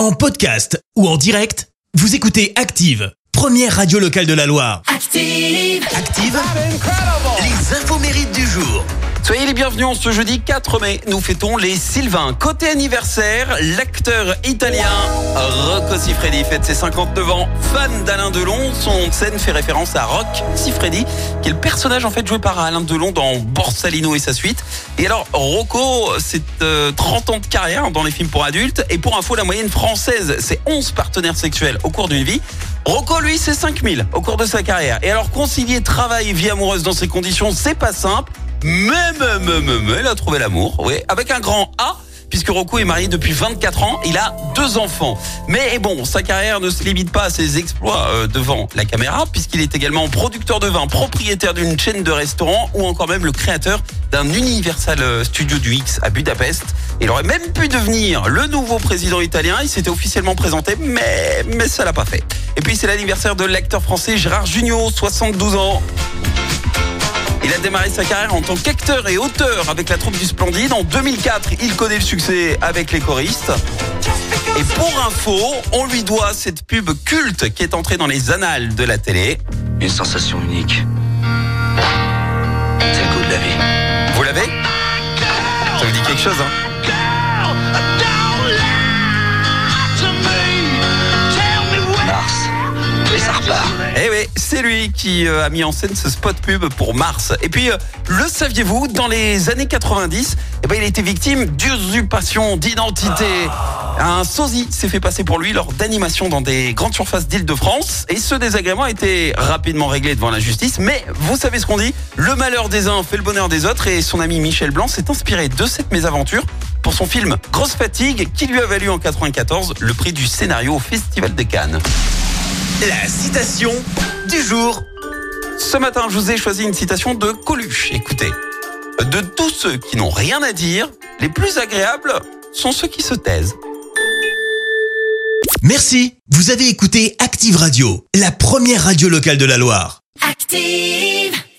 En podcast ou en direct, vous écoutez Active, première radio locale de la Loire. Active. Active, les infos mérites du jour. Soyez les bienvenus en ce jeudi 4 mai. Nous fêtons les Sylvains. Côté anniversaire, l'acteur italien Rocco Siffredi fête ses 59 ans. Fan d'Alain Delon, son scène fait référence à Rock Siffredi, qui est le personnage en fait joué par Alain Delon dans Borsalino et sa suite. Et alors Rocco, c'est euh, 30 ans de carrière dans les films pour adultes. Et pour info, la moyenne française, c'est 11 partenaires sexuels au cours d'une vie. Rocco, lui, c'est 5000 au cours de sa carrière. Et alors, concilier travail vie amoureuse dans ces conditions, c'est pas simple. Mais, mais, mais, mais, mais, il a trouvé l'amour, oui, avec un grand A, puisque Rocco est marié depuis 24 ans, il a deux enfants. Mais bon, sa carrière ne se limite pas à ses exploits euh, devant la caméra, puisqu'il est également producteur de vin, propriétaire d'une chaîne de restaurants, ou encore même le créateur d'un Universal euh, Studio du X à Budapest. Il aurait même pu devenir le nouveau président italien, il s'était officiellement présenté, mais, mais ça l'a pas fait. Et puis c'est l'anniversaire de l'acteur français Gérard Jugnot, 72 ans. Il a démarré sa carrière en tant qu'acteur et auteur avec la troupe du Splendide. En 2004, il connaît le succès avec les choristes. Et pour info, on lui doit cette pub culte qui est entrée dans les annales de la télé. Une sensation unique. C'est le goût de la vie. Vous l'avez? Ça vous dit quelque chose, hein? Eh oui, c'est lui qui euh, a mis en scène ce spot pub pour Mars. Et puis, euh, le saviez-vous, dans les années 90, eh ben, il a été victime d'usurpation d'identité. Un sosie s'est fait passer pour lui lors d'animations dans des grandes surfaces d'Île-de-France. Et ce désagrément a été rapidement réglé devant la justice. Mais vous savez ce qu'on dit? Le malheur des uns fait le bonheur des autres. Et son ami Michel Blanc s'est inspiré de cette mésaventure pour son film Grosse Fatigue, qui lui a valu en 94 le prix du scénario au Festival de Cannes. La citation du jour. Ce matin, je vous ai choisi une citation de Coluche. Écoutez, de tous ceux qui n'ont rien à dire, les plus agréables sont ceux qui se taisent. Merci, vous avez écouté Active Radio, la première radio locale de la Loire. Active.